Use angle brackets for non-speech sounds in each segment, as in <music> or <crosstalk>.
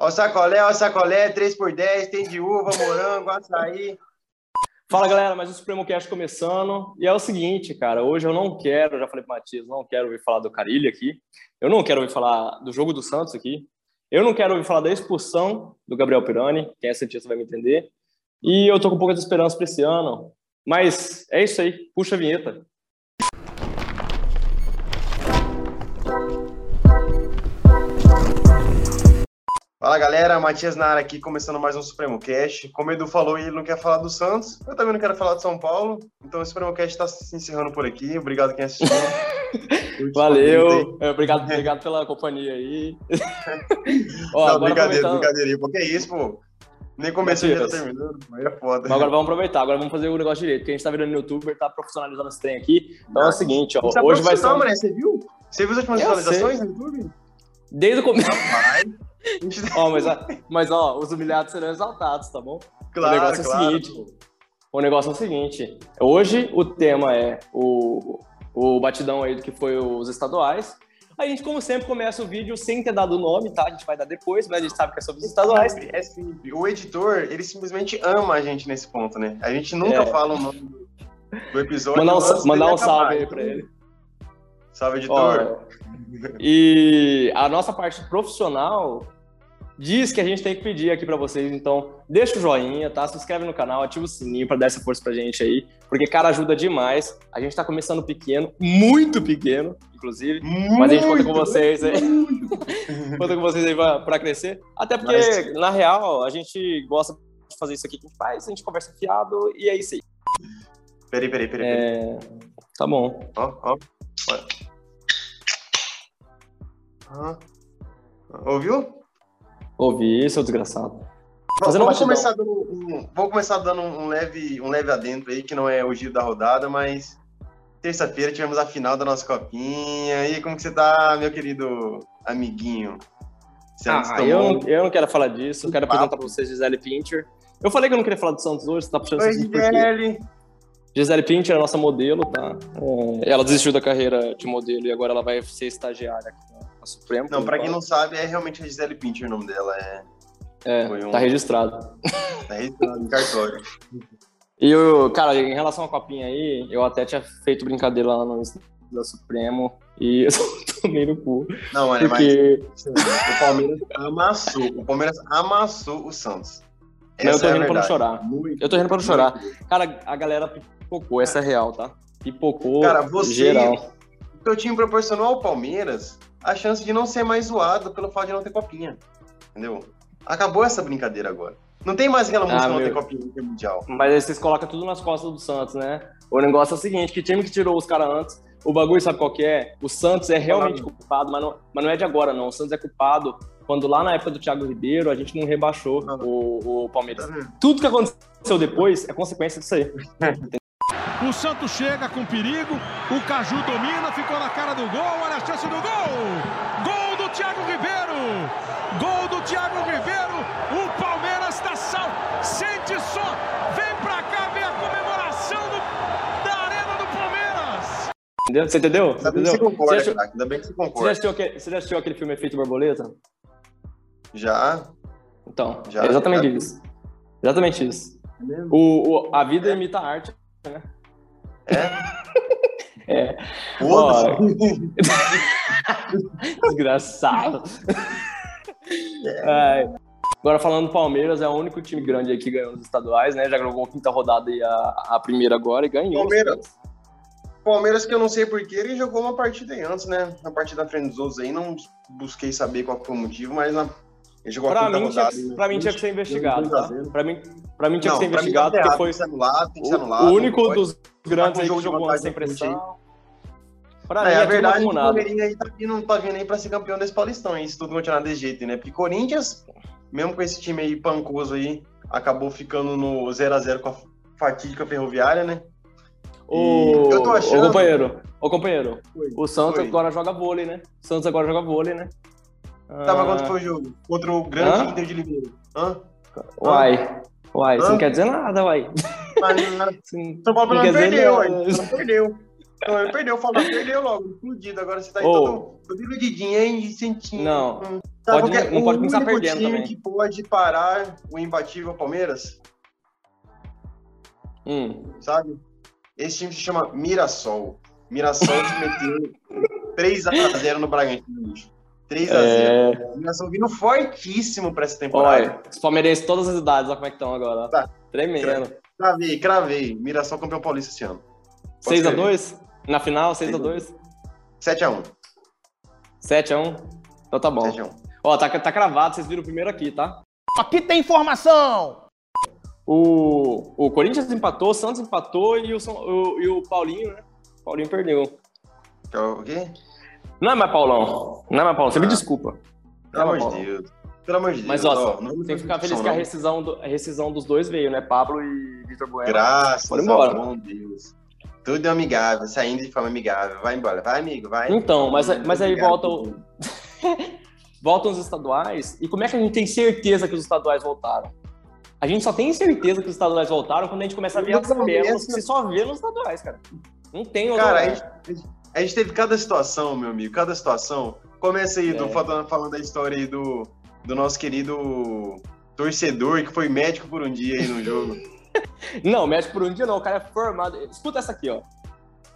Ó sacolé, ó sacolé, 3x10, tem de uva, morango, açaí. Fala galera, mais um Supremo Cast começando. E é o seguinte, cara, hoje eu não quero, já falei pro Matias, não quero ouvir falar do Carilho aqui. Eu não quero ouvir falar do jogo do Santos aqui. Eu não quero ouvir falar da expulsão do Gabriel Pirani, quem é cientista vai me entender. E eu tô com poucas esperanças para esse ano. Mas é isso aí, puxa a vinheta. Fala galera, Matias Nara aqui, começando mais um Supremo Cast. Como o Edu falou, ele não quer falar do Santos, eu também não quero falar do São Paulo. Então o Supremo Cast está se encerrando por aqui. Obrigado quem assistiu. <laughs> Valeu, é, obrigado, obrigado pela companhia aí. <laughs> Ó, não, brincadeira, brincadeira. Porque é isso, pô. Nem comecei, já tá terminando, mas é foda. Mas agora vamos aproveitar, agora vamos fazer o negócio direito, porque a gente tá virando youtuber, tá profissionalizando esse trem aqui. Então é o seguinte, ó, hoje vai ser... Você viu? Você viu as últimas atualizações no YouTube? Desde o começo. Ó, mas, <laughs> mas, ó, os humilhados serão exaltados, tá bom? Claro, o negócio claro. é o seguinte. O negócio é o seguinte. Hoje o tema é o, o batidão aí do que foi os estaduais. A gente, como sempre, começa o vídeo sem ter dado o nome, tá? A gente vai dar depois, mas a gente sabe que é sobre os estaduais. É simples. O editor, ele simplesmente ama a gente nesse ponto, né? A gente nunca é. fala o nome do episódio. Mandar um, mandar um salve aí pra ele. Salve, editor. Ó, e a nossa parte profissional diz que a gente tem que pedir aqui para vocês, então deixa o joinha, tá? Se inscreve no canal, ativa o sininho para dar essa força pra gente aí, porque cara ajuda demais. A gente tá começando pequeno, muito pequeno, inclusive, muito, mas a gente conta com vocês aí. <laughs> conta com vocês aí para crescer. Até porque mas... na real, a gente gosta de fazer isso aqui que a gente faz, a gente conversa fiado e é isso aí. Peraí, peraí, peraí. É... Tá bom. Ó, ó. Ah. Ouviu? Ouvi, seu desgraçado. Fazendo vamos, começar dando um, vou começar dando um leve, um leve adentro aí, que não é o giro da rodada, mas terça-feira tivemos a final da nossa copinha. E como que você tá, meu querido amiguinho? ah, eu, eu não quero falar disso, eu quero papo. apresentar pra vocês Gisele Pincher. Eu falei que eu não queria falar do Santos hoje, você tá puxando Oi, Gisele! Gisele Pincher é a nossa modelo, tá? É, ela desistiu da carreira de modelo e agora ela vai ser estagiária aqui na Supremo. Não, pra quem não sabe, é realmente a Gisele Pincher o nome dela. É, é um... tá registrado. Tá registrado em cartório. E, eu, cara, em relação à copinha aí, eu até tinha feito brincadeira lá no da Supremo e <laughs> eu tomei no cu. Não, é, porque... mas <laughs> o Palmeiras amassou. O Palmeiras amassou o Santos. Não, eu tô rindo é pra não chorar. Muito, eu tô rindo pra não chorar. Cara, a galera pipocou, essa é real, tá? Pipocou Cara, você, geral. O teu time proporcionou ao Palmeiras a chance de não ser mais zoado pelo fato de não ter copinha. Entendeu? Acabou essa brincadeira agora. Não tem mais aquela música ah, não ter copinha no mundial. Mas aí vocês colocam tudo nas costas do Santos, né? O negócio é o seguinte, que time que tirou os caras antes, o bagulho sabe qual que é? O Santos é realmente culpado, mas não, mas não é de agora, não. O Santos é culpado quando lá na época do Thiago Ribeiro a gente não rebaixou não. O, o Palmeiras. Tá tudo que aconteceu depois é consequência disso aí. <laughs> O Santos chega com perigo, o Caju domina, ficou na cara do gol, olha a chance do gol! Gol do Thiago Ribeiro! Gol do Thiago Ribeiro! O Palmeiras está sal, sente só, vem pra cá ver a comemoração do, da Arena do Palmeiras! Entendeu? Você entendeu? Ainda bem que você concorda, você Ainda bem que você concorda. Você já, assistiu aquele, você já assistiu aquele filme Efeito Borboleta? Já. Então, já, é exatamente já. isso. Exatamente isso. É o, o, a vida é. imita a arte, né? É? <laughs> É. Ó, <laughs> Desgraçado. É. Agora falando do Palmeiras, é o único time grande aí que ganhou os estaduais, né? Já jogou a quinta rodada e a, a primeira agora e ganhou. Palmeiras. Palmeiras que eu não sei porquê, ele jogou uma partida aí antes, né? Na partida da frente dos outros aí, não busquei saber qual foi o motivo, mas na, ele jogou pra a mim, rodada. Tinha, pra mim tinha que ser investigado, tá? Pra mim, pra mim tinha não, que ser investigado, porque foi tem que anulado, tem que ser anulado, o único dos grandes aí que jogou sem pressão. Pra é, mim, a verdade é que o Palmeirinho aí tá vindo, tá vindo aí pra ser campeão desse Paulistão, e se tudo continuar desse jeito, né? Porque Corinthians, mesmo com esse time aí pancoso aí, acabou ficando no 0x0 com a fatídica ferroviária, né? O... Eu tô achando... Ô, companheiro, ô, companheiro, Foi. o Santos Foi. agora joga vôlei, né? O Santos agora joga vôlei, né? Tá, mas quanto foi o jogo? Contra o grande Hã? Inter de Limeira. Hã? Uai, uai, isso não quer dizer nada, uai. Mas, <laughs> São Paulo não, não perdeu, uai. Não perdeu. Não, ele perdeu, falou, perdeu logo, explodido. Agora você tá aí oh. todo, todo iludidinho, hein, sentindo. Não, hum. pode, não, não pode começar perdendo time também. que pode parar o imbatível Palmeiras? Hum. Sabe? Esse time se chama Mirassol. Mirassol que meteu 3x0 no Bragantino. 3x0. É... Mirassol vindo fortíssimo pra essa temporada. Olha, os palmeirenses, todas as idades, olha como é que estão agora. Tá. Tremendo. Cravei, cravei. Mirassol campeão paulista esse ano. 6x2? Na final, 6x2? 7x1. 7x1? Então tá bom. 7x1. Ó, tá, tá cravado, vocês viram primeiro aqui, tá? Aqui tem informação! O, o Corinthians empatou, o Santos empatou e o, o, e o Paulinho, né? O Paulinho perdeu. O quê? Não é mais Paulão. Não é mais Paulão. Você me ah. desculpa. Pelo amor de Deus. Pelo amor de Deus. Mas, ó, tem que ficar feliz que a rescisão, do, a rescisão dos dois veio, né? Pablo e Vitor Bueno. Graças a bom Deus. Tudo é amigável, saindo de forma amigável. Vai embora. Vai, amigo, vai. Então, mas, mas aí volta <laughs> voltam os estaduais. E como é que a gente tem certeza que os estaduais voltaram? A gente só tem certeza que os estaduais voltaram quando a gente começa a ver as pérolas que você só vê nos estaduais, cara. Não tem outra. Cara, a gente, teve cada situação, meu amigo, cada situação. Começa aí, é. do, falando, falando da história aí do, do nosso querido torcedor que foi médico por um dia aí no jogo. <laughs> não, médico por um dia não, o cara é formado. Escuta essa aqui, ó.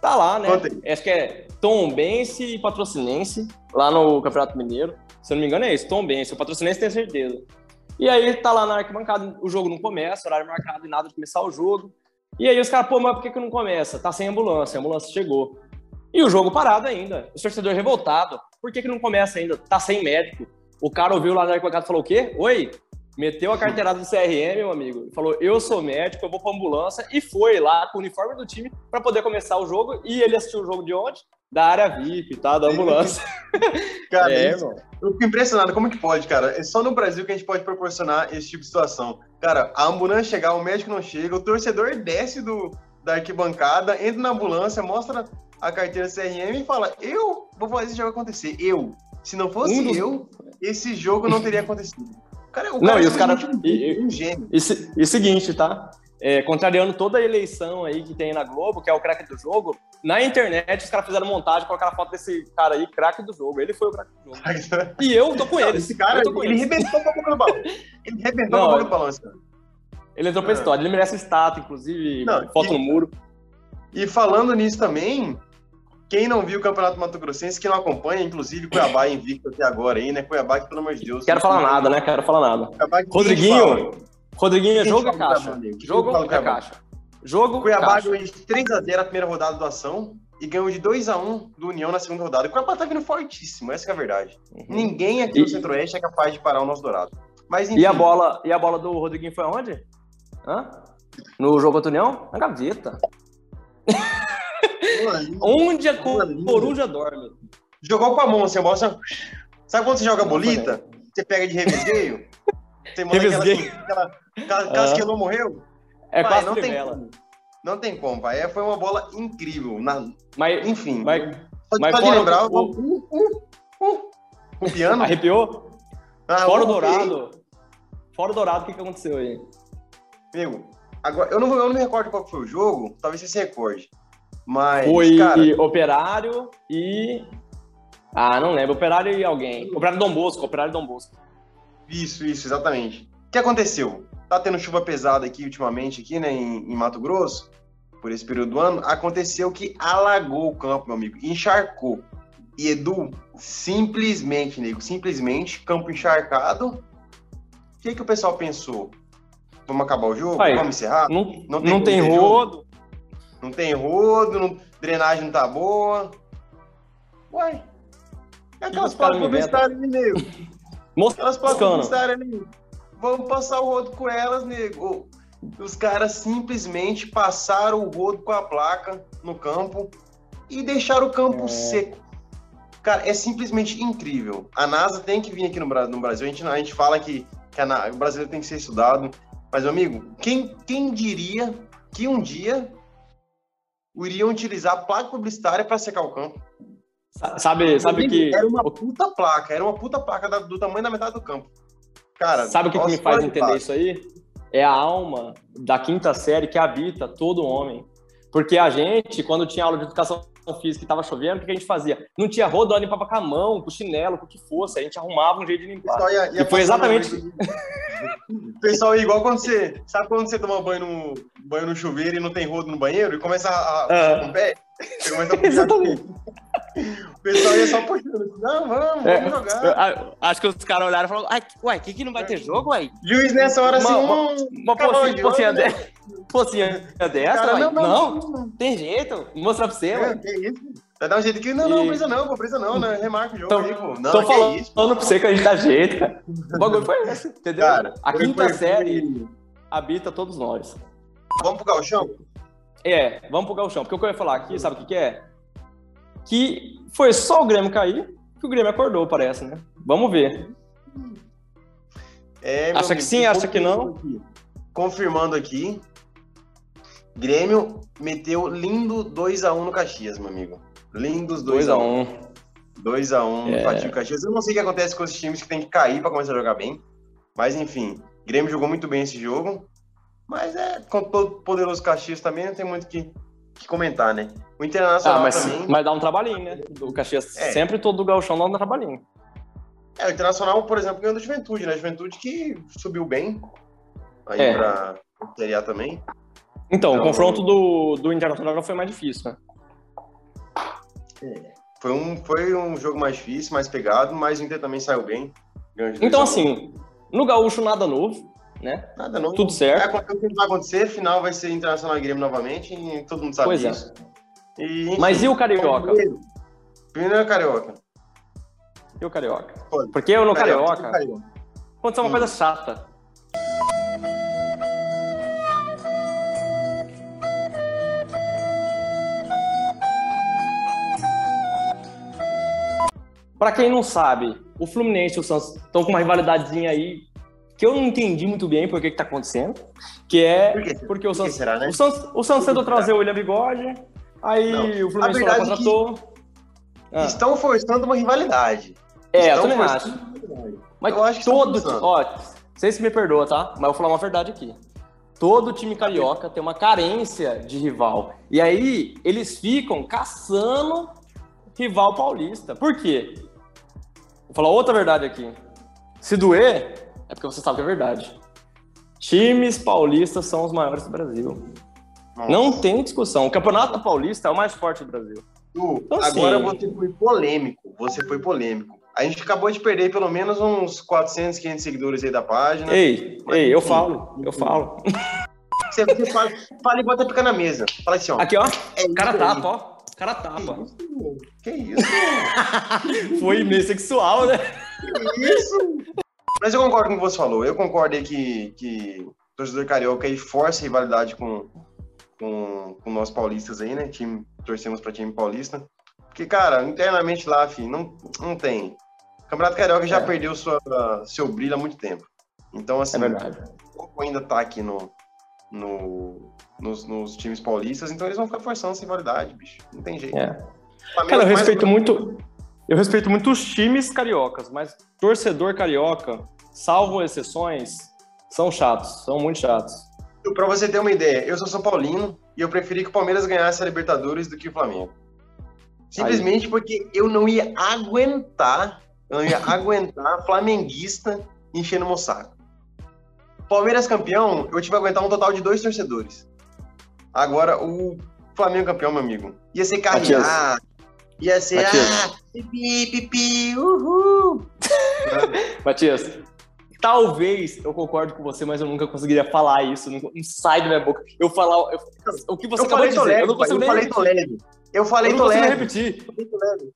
Tá lá, né? Acho que é Tom Bense e Patrocinense, lá no Campeonato Mineiro. Se eu não me engano é isso, Tom Bense. O Patrocinense tem certeza. E aí tá lá na arquibancada, o jogo não começa, horário marcado e nada de começar o jogo. E aí os caras, pô, mas por que, que não começa? Tá sem ambulância, a ambulância chegou. E o jogo parado ainda. O torcedor revoltado. Por que, que não começa ainda? Tá sem médico. O cara ouviu lá na arquibancada e falou: o quê? Oi? Meteu a carteirada do CRM, meu amigo, falou: Eu sou médico, eu vou pra ambulância. E foi lá com o uniforme do time para poder começar o jogo. E ele assistiu o jogo de onde? Da área VIP, tá? Da ambulância. <laughs> cara, é, isso, eu fico impressionado. Como que pode, cara? É só no Brasil que a gente pode proporcionar esse tipo de situação. Cara, a ambulância chegar, o médico não chega, o torcedor desce do, da arquibancada, entra na ambulância, mostra a carteira CRM e fala: Eu vou fazer esse jogo acontecer. Eu. Se não fosse um dos... eu, esse jogo não teria acontecido. Cara, o cara não, e os caras. E, um gênio. E, e, e seguinte, tá? É, contrariando toda a eleição aí que tem na Globo, que é o craque do jogo, na internet os caras fizeram montagem, colocaram a foto desse cara aí, craque do jogo. Ele foi o craque do jogo. e eu tô com ele. Esse cara, ele eles. rebentou com a boca do balão. Ele rebentou com a boca do balão, <laughs> esse cara. Ele entrou pra é. história. Ele merece estátua, inclusive, não, foto e, no muro. E falando nisso também, quem não viu o Campeonato Mato Grossense, que não acompanha, inclusive Cuiabá invicto até agora aí, né? Cuiabá que, pelo amor de Deus. Quero falar nada, né? Quero falar nada. Rodriguinho, Rodriguinho, é jogo a caixa. Jogo a caixa. Jogo Cuiabá ganhou de 3x0 a primeira rodada do Ação e ganhou de 2x1 do União na segunda rodada. O Cuiabá tá vindo fortíssimo, essa é a verdade. Uhum. Ninguém aqui e... no Centro-Oeste é capaz de parar o nosso Dourado. Mas, enfim. E a bola, e a bola do Rodriguinho foi aonde? Hã? No jogo contra o União? Na gaveta. <laughs> Onde a coruja dorme. Jogou com a mão assim, a bola Sabe quando você joga bolita? Você pega de revisgueio? <laughs> Você manda revisgueio. aquela, aquela caso que não morreu? É pai, quase não tem como. Não tem como, pai. É, foi uma bola incrível. Na... Mas, Enfim. Mas, só, mas só de lembrar, o... Uh, uh, uh, o piano. Arrepiou? Ah, fora o Dourado. Fora o Dourado, o que, que aconteceu aí? Amigo, agora, eu não, eu não me recordo qual foi o jogo, talvez você se recorde. Mas, Foi cara... Operário e. Ah, não lembro. Operário e alguém. Operário Dom Bosco, Operário Dom Bosco. Isso, isso, exatamente. O que aconteceu? Tá tendo chuva pesada aqui ultimamente, aqui, né, em, em Mato Grosso, por esse período do ano. Aconteceu que alagou o campo, meu amigo, encharcou. E Edu, simplesmente, nego, simplesmente, campo encharcado. O que, que o pessoal pensou? Vamos acabar o jogo? Vamos encerrar? Não, não tem, não tem rodo não tem rodo, não, drenagem não tá boa. Uai. É aquelas placas publicitárias ali, nego. Aquelas placas publicitárias ali. Vamos passar o rodo com elas, nego. Os caras simplesmente passaram o rodo com a placa no campo e deixaram o campo é. seco. Cara, é simplesmente incrível. A NASA tem que vir aqui no Brasil. A gente, a gente fala que, que a, o brasileiro tem que ser estudado. Mas, meu amigo, quem, quem diria que um dia iriam utilizar placa publicitária para secar o campo. Sabe, sabe que. Era uma puta placa, era uma puta placa do tamanho da metade do campo. Cara, sabe o que, que me faz entender isso aí? É a alma da quinta série que habita todo homem. Porque a gente, quando tinha aula de educação física que tava chovendo, o que a gente fazia? Não tinha rodo, limpava com a mão, com chinelo, com o que fosse, a gente arrumava um jeito de limpar. Ia, ia e foi exatamente. O pessoal é igual quando você. Sabe quando você toma banho no, banho no chuveiro e não tem rodo no banheiro e começa a. a com o pé? Você começa a puxar Exatamente. O pessoal ia só puxando. Não, vamos, é, vamos jogar. acho que os caras olharam e falaram, uai, que que não vai ter jogo, uai? Juiz nessa hora assim, uma, um, uma pocinha, pocinha, de, pocinha dessa, cara, não, não, não, tem jeito, mostrar pra você, é, Que isso? Vai dar um jeito que não, não, presa não, pô, presa não, né? Remarca o jogo aí, pô. Não, tô falando, isso, falando pra você que a gente dá jeito, cara. O bagulho foi esse, entendeu? Cara, a quinta foi, série habita todos nós. Vamos pro galchão? É, vamos pro galchão. Porque o que eu ia falar aqui, sabe o que, que é? Que foi só o Grêmio cair que o Grêmio acordou, parece, né? Vamos ver. É, acha amigo, que sim, acha que não? Aqui, confirmando aqui, Grêmio meteu lindo 2x1 no Caxias, meu amigo. Lindos 2x1. 2x1 no é. Caxias. Eu não sei o que acontece com esses times que tem que cair para começar a jogar bem. Mas enfim, Grêmio jogou muito bem esse jogo. Mas é, com todo poderoso Caxias também, não tem muito que, que comentar, né? O Internacional ah, mas, também. Mas dá um trabalhinho, né? O Caxias é. sempre todo o Gauchão dá um trabalhinho. É, o Internacional, por exemplo, ganhou do Juventude, né? Juventude que subiu bem aí é. pra Série A também. Então, então, o confronto do, do Internacional foi mais difícil, né? É. Foi um, foi um jogo mais difícil, mais pegado, mas o Inter também saiu bem. Então, assim, no Gaúcho nada novo né? Nada novo. Tudo certo. É, o que vai acontecer, final vai ser Internacional e Grêmio novamente, e todo mundo sabe pois é. disso. É. E, enfim, Mas e o Carioca? Primeiro é Carioca. E o Carioca? Pode. Porque eu no Carioca, Carioca, Carioca. aconteceu uma hum. coisa chata. Para quem não sabe, o Fluminense e o Santos estão com uma rivalidadezinha aí que eu não entendi muito bem por que que tá acontecendo, que é Por porque o Santos, será, né? o Santos, o Santos tentou trazer o William Bigode, aí não. o Fluminense foi lá contratou. Ah. Estão forçando uma rivalidade. É, estão eu também acho. Mas eu acho que todo, ó, sei se me perdoa, tá? Mas eu vou falar uma verdade aqui. Todo time carioca tem uma carência de rival. E aí eles ficam caçando rival paulista. Por quê? Vou falar outra verdade aqui. Se doer, é porque você sabe que é verdade. Times paulistas são os maiores do Brasil. Nossa. Não tem discussão. O Campeonato Paulista é o mais forte do Brasil. então, agora assim... você foi polêmico. Você foi polêmico. A gente acabou de perder pelo menos uns 400, 500 seguidores aí da página. Ei, ei, eu falo, eu falo. Você, você fala, fala e bota a pica na mesa. Fala assim, ó. Aqui, ó. É cara tapa, ó. Cara tapa. Que isso? Que <laughs> isso? Foi meio sexual, né? Que isso? Mas eu concordo com o que você falou. Eu concordo aí que, que o torcedor carioca aí força a rivalidade com, com, com nós paulistas aí, né? Time, torcemos para time paulista. Porque, cara, internamente lá, filho, não, não tem. O Campeonato Carioca já é. perdeu sua, seu brilho há muito tempo. Então, assim, é verdade. o ainda tá aqui no, no, nos, nos, times paulistas, então eles vão ficar forçando essa rivalidade, bicho. Não tem jeito. É. Cara, eu respeito muito. Eu respeito muito os times cariocas, mas torcedor carioca salvo exceções, são chatos, são muito chatos. Para você ter uma ideia, eu sou São Paulino e eu preferi que o Palmeiras ganhasse a Libertadores do que o Flamengo. Simplesmente Aí. porque eu não ia aguentar, eu não ia <laughs> aguentar flamenguista enchendo o meu saco. Palmeiras campeão, eu tive que aguentar um total de dois torcedores. Agora, o Flamengo campeão, meu amigo, ia ser carrear, ia ser Matias. ah, pipi, pipi, uhul. <laughs> Matias, Talvez eu concorde com você, mas eu nunca conseguiria falar isso. Não, não sai da minha boca. Eu falar. Eu, o que você eu acabou de dizer, eu não consigo eu falei Toledo. Eu falei eu não consigo repetir.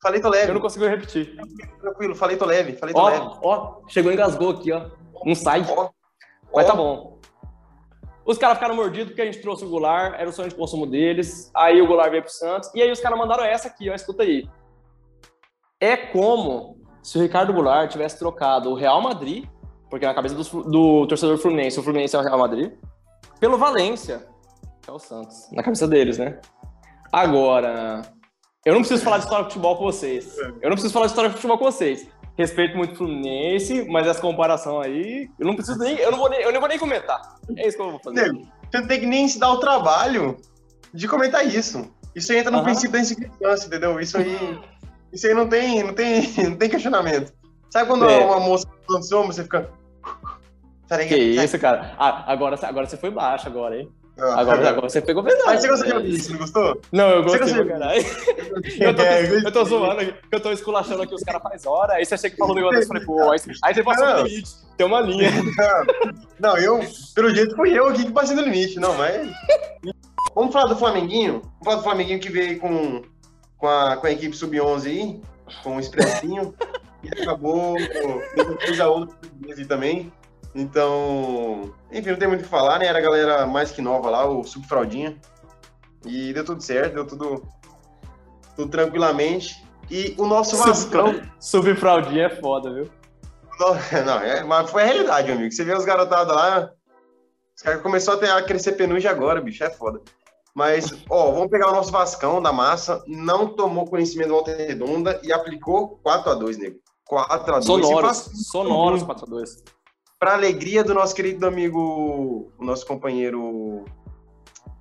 Falei Toledo. Eu não consigo repetir. Tranquilo, falei Toledo. Falei Toledo. Ó, ó, chegou engasgou aqui, ó. Não sai. Ó, mas tá bom. Os caras ficaram mordidos porque a gente trouxe o Goulart, era o sonho de consumo deles. Aí o Goulart veio pro Santos. E aí os caras mandaram essa aqui, ó. Escuta aí. É como se o Ricardo Goulart tivesse trocado o Real Madrid porque na cabeça do, do torcedor Fluminense, o Fluminense é o Real Madrid, pelo Valência, que é o Santos, na cabeça deles, né? Agora, eu não preciso falar de história de futebol com vocês. Eu não preciso falar de história de futebol com vocês. Respeito muito o Fluminense, mas essa comparação aí, eu não preciso nem, eu não vou nem, eu nem vou nem comentar. É isso que eu vou fazer. Você não tem que nem se dar o trabalho de comentar isso. Isso aí entra no princípio da insignificância, entendeu? Isso aí, <laughs> isso aí não tem, não tem, não tem questionamento. Sabe quando é. uma moça lançou, você fica. Peraí, que isso, cara? Ah, agora, agora você foi baixo agora, hein? Ah, agora, agora você pegou pesado. Mas você gostou de isso, não gostou? Não, eu gostei pra caralho. <laughs> eu, tô, é, eu tô zoando aqui, eu tô esculachando aqui, os caras faz hora, aí você achei que falou um negócio, eu falei, pô, aí, aí você passou do limite, tem uma linha. Não, <laughs> não, eu, pelo jeito fui eu aqui que passei do limite, não, mas... <laughs> Vamos falar do Flamenguinho? Vamos falar do Flamenguinho que veio com, com, a, com a equipe sub-11 aí, com o Expressinho, e acabou, fez a outra também. Então, enfim, não tem muito o que falar, né? Era a galera mais que nova lá, o Subfraudinha. E deu tudo certo, deu tudo, tudo tranquilamente. E o nosso Vascão. Subfraudinha é foda, viu? <laughs> Não, é, mas foi a realidade, amigo. Você vê os garotados lá. Os caras começou a, ter, a crescer penugem agora, bicho, é foda. Mas, ó, vamos pegar o nosso Vascão da massa. Não tomou conhecimento do Volta Redonda e aplicou 4x2, nego. 4x2. Sonoros, sonoros 4x2 para alegria do nosso querido amigo, o nosso companheiro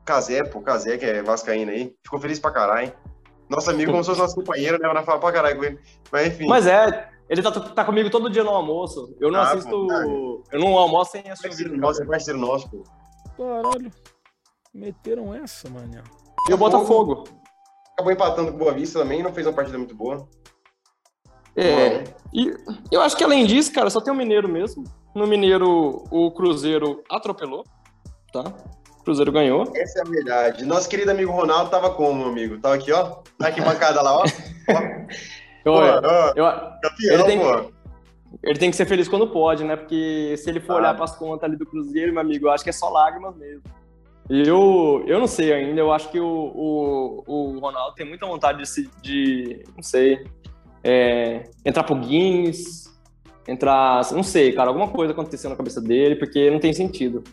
Casé, pô, Casé, que é vascaíno aí. Ficou feliz pra caralho. Nosso amigo, como se fosse nosso companheiro, né? Vai falar pra caralho com ele. Mas enfim. Mas é, ele tá, tá comigo todo dia no almoço. Eu não ah, assisto. Pô, eu não almoço sem assistir. Nossa, é parceiro nosso, pô. Caralho. Meteram essa, mano. E o Botafogo? Acabou empatando com o Boa Vista também, não fez uma partida muito boa. É. E eu acho que além disso, cara, só tem o Mineiro mesmo. No Mineiro, o Cruzeiro atropelou, tá? O Cruzeiro ganhou. Essa é a verdade. Nosso querido amigo Ronaldo tava como, meu amigo? Tava aqui, ó. Tá aqui bancada lá, ó. ó, eu, campeão, ele tem, pô. Ele tem que ser feliz quando pode, né? Porque se ele for ah. olhar para as contas ali do Cruzeiro, meu amigo, eu acho que é só lágrimas mesmo. Eu, eu não sei ainda, eu acho que o, o, o Ronaldo tem muita vontade de, se, de não sei, é, entrar pro Guinness, entrar, não sei, cara, alguma coisa aconteceu na cabeça dele, porque não tem sentido.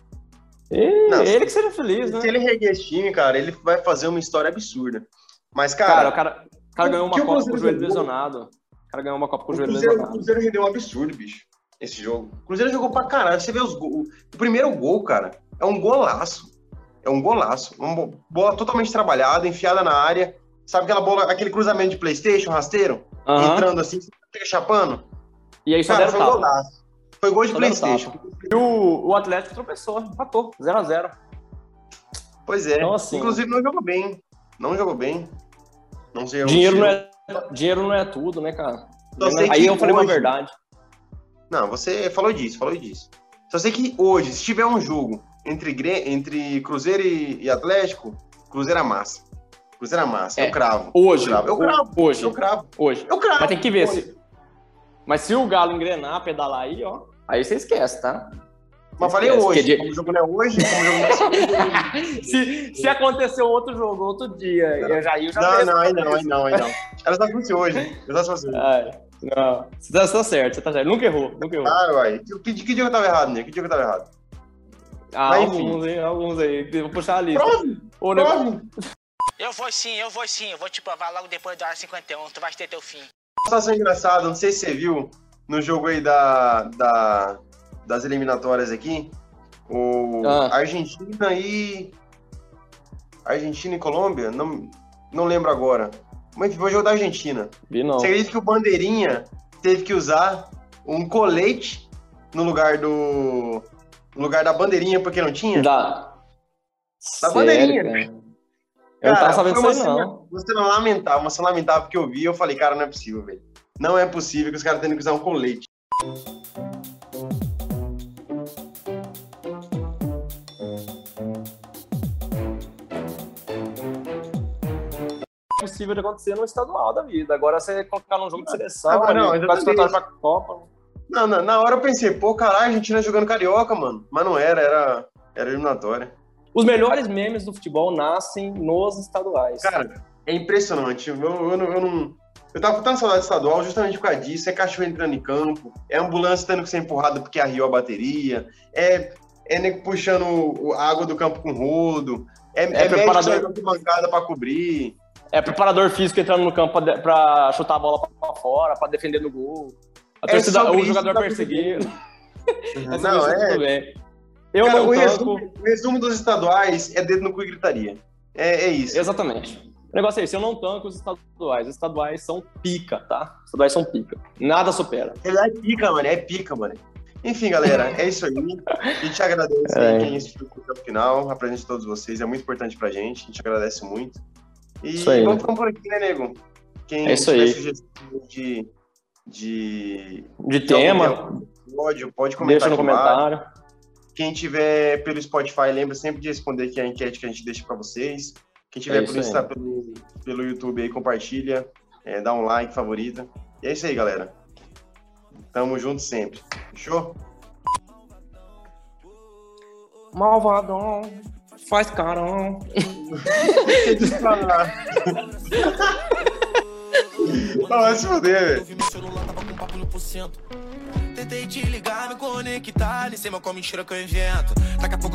E, não, ele que seja feliz, né? Se ele reguer esse time, cara, ele vai fazer uma história absurda. Mas, cara. Cara, o cara, o cara ganhou uma Copa com o joelho lesionado. O cara ganhou uma Copa com o, joelho lesionado. O Cruzeiro rendeu um absurdo, bicho. Esse jogo. O Cruzeiro jogou pra caralho. Você vê os gols. O primeiro gol, cara, é um golaço. É um golaço. Uma bola totalmente trabalhada, enfiada na área. Sabe aquela bola, aquele cruzamento de Playstation rasteiro? Uhum. Entrando assim, fica chapando? E aí só Cara, deram foi tapa. Foi gol de só Playstation. E o, o Atlético tropeçou, empatou, 0x0. Pois é. Então, assim, Inclusive não jogou bem. Não jogou bem. Não sei dinheiro não, é, dinheiro não é tudo, né, cara? Aí eu falei hoje... uma verdade. Não, você falou disso, falou disso. Só sei que hoje, se tiver um jogo entre, entre Cruzeiro e, e Atlético, Cruzeiro amassa. Cruzeiro amassa, é, eu cravo. Hoje. Eu cravo. Eu cravo. Hoje. Eu cravo. Hoje. Eu cravo. Mas tem que ver hoje. se mas se o Galo engrenar, pedalar aí, ó, aí você esquece, tá? Mas falei hoje, como o jogo não é hoje, como o jogo não é <laughs> se, se aconteceu outro jogo, outro dia, não. eu já já Não, não, aí não, aí não, aí não. Ela só fosse hoje. Ela só fosse hoje. não, você tá, tá, certo, você tá certo. Nunca errou, nunca errou. Claro, uai. Que, que, que dia eu tava errado, né? Que dia eu tava errado? Ah, Mas, alguns, hein? Alguns aí. Vou puxar a lista. Prove, prove. Eu vou sim, eu vou sim. Eu vou te provar logo depois da hora 51. Tu vai ter teu fim. Situação engraçada, não sei se você viu no jogo aí da, da das eliminatórias aqui, o ah. Argentina e Argentina e Colômbia, não, não lembro agora. Mas foi o jogo da Argentina. Vi não. Você acredita que o Bandeirinha teve que usar um colete no lugar do no lugar da bandeirinha porque não tinha? Da, da bandeirinha. Cara? Eu cara, não tava sabendo disso não. Você não lamentável, uma cena lamentável que eu vi, eu falei, cara, não é possível, velho. Não é possível que os caras tenham que usar um colete. É possível de acontecer no estadual da vida. Agora você colocar num jogo de seleção, ah, não, não, classificatório pra Copa. Não, não, na hora eu pensei, pô, caralho, a Argentina jogando carioca, mano. Mas não era, era, era eliminatória. Os melhores memes do futebol nascem nos estaduais. Cara, é impressionante. Eu, eu, eu, não, eu tava com tanta saudade estadual justamente por causa disso. É cachorro entrando em campo, é ambulância tendo que ser empurrada porque arriou a bateria, é, é puxando a água do campo com rodo, é, é, é preparador de bancada para cobrir. É preparador físico entrando no campo para chutar a bola para fora, para defender no gol. A é torcida, o jogador perseguindo. <laughs> Não, é. Eu Cara, não o, resumo, o resumo dos estaduais é dedo no cu e gritaria. É, é isso. Exatamente. O negócio é esse, eu não tanco os estaduais. Os estaduais são pica, tá? Os estaduais são pica. Nada supera. É pica, mano. É pica, mano. Enfim, galera, é isso aí. A gente agradece é. quem assistiu até o final, a presença de todos vocês. É muito importante pra gente. A gente agradece muito. E vamos ficar por aqui, né, nego? Quem é isso aí. de, de, de tema, pode, pode comentar deixa no comentário. Quem tiver pelo Spotify, lembra sempre de responder aqui a enquete que a gente deixa para vocês. Quem tiver é por Insta, pelo, pelo YouTube aí, compartilha, é, dá um like, favorita. E é isso aí, galera. Tamo junto sempre. Fechou? Malvadão, faz carão. <laughs> Vai se fuder, velho. Tentei te ligar, me conectar, nem sei mais qual mentira que eu invento. Daqui a pouco